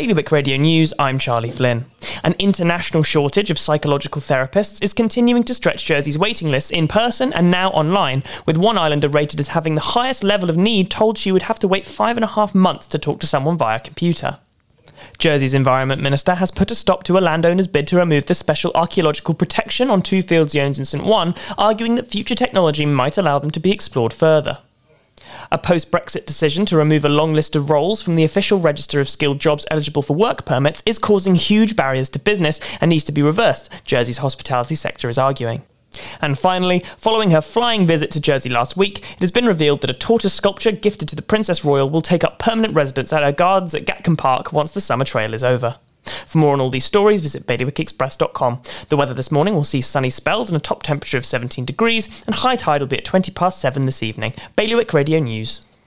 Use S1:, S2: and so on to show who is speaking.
S1: Bailiwick Radio News, I'm Charlie Flynn. An international shortage of psychological therapists is continuing to stretch Jersey's waiting lists in person and now online, with one islander rated as having the highest level of need told she would have to wait five and a half months to talk to someone via computer. Jersey's Environment Minister has put a stop to a landowner's bid to remove the special archaeological protection on two field zones in St Ouen, arguing that future technology might allow them to be explored further. A post Brexit decision to remove a long list of roles from the official register of skilled jobs eligible for work permits is causing huge barriers to business and needs to be reversed, Jersey's hospitality sector is arguing. And finally, following her flying visit to Jersey last week, it has been revealed that a tortoise sculpture gifted to the Princess Royal will take up permanent residence at her gardens at Gatcombe Park once the summer trail is over. For more on all these stories, visit bailiwickexpress.com. The weather this morning will see sunny spells and a top temperature of 17 degrees, and high tide will be at 20 past 7 this evening. Bailiwick Radio News.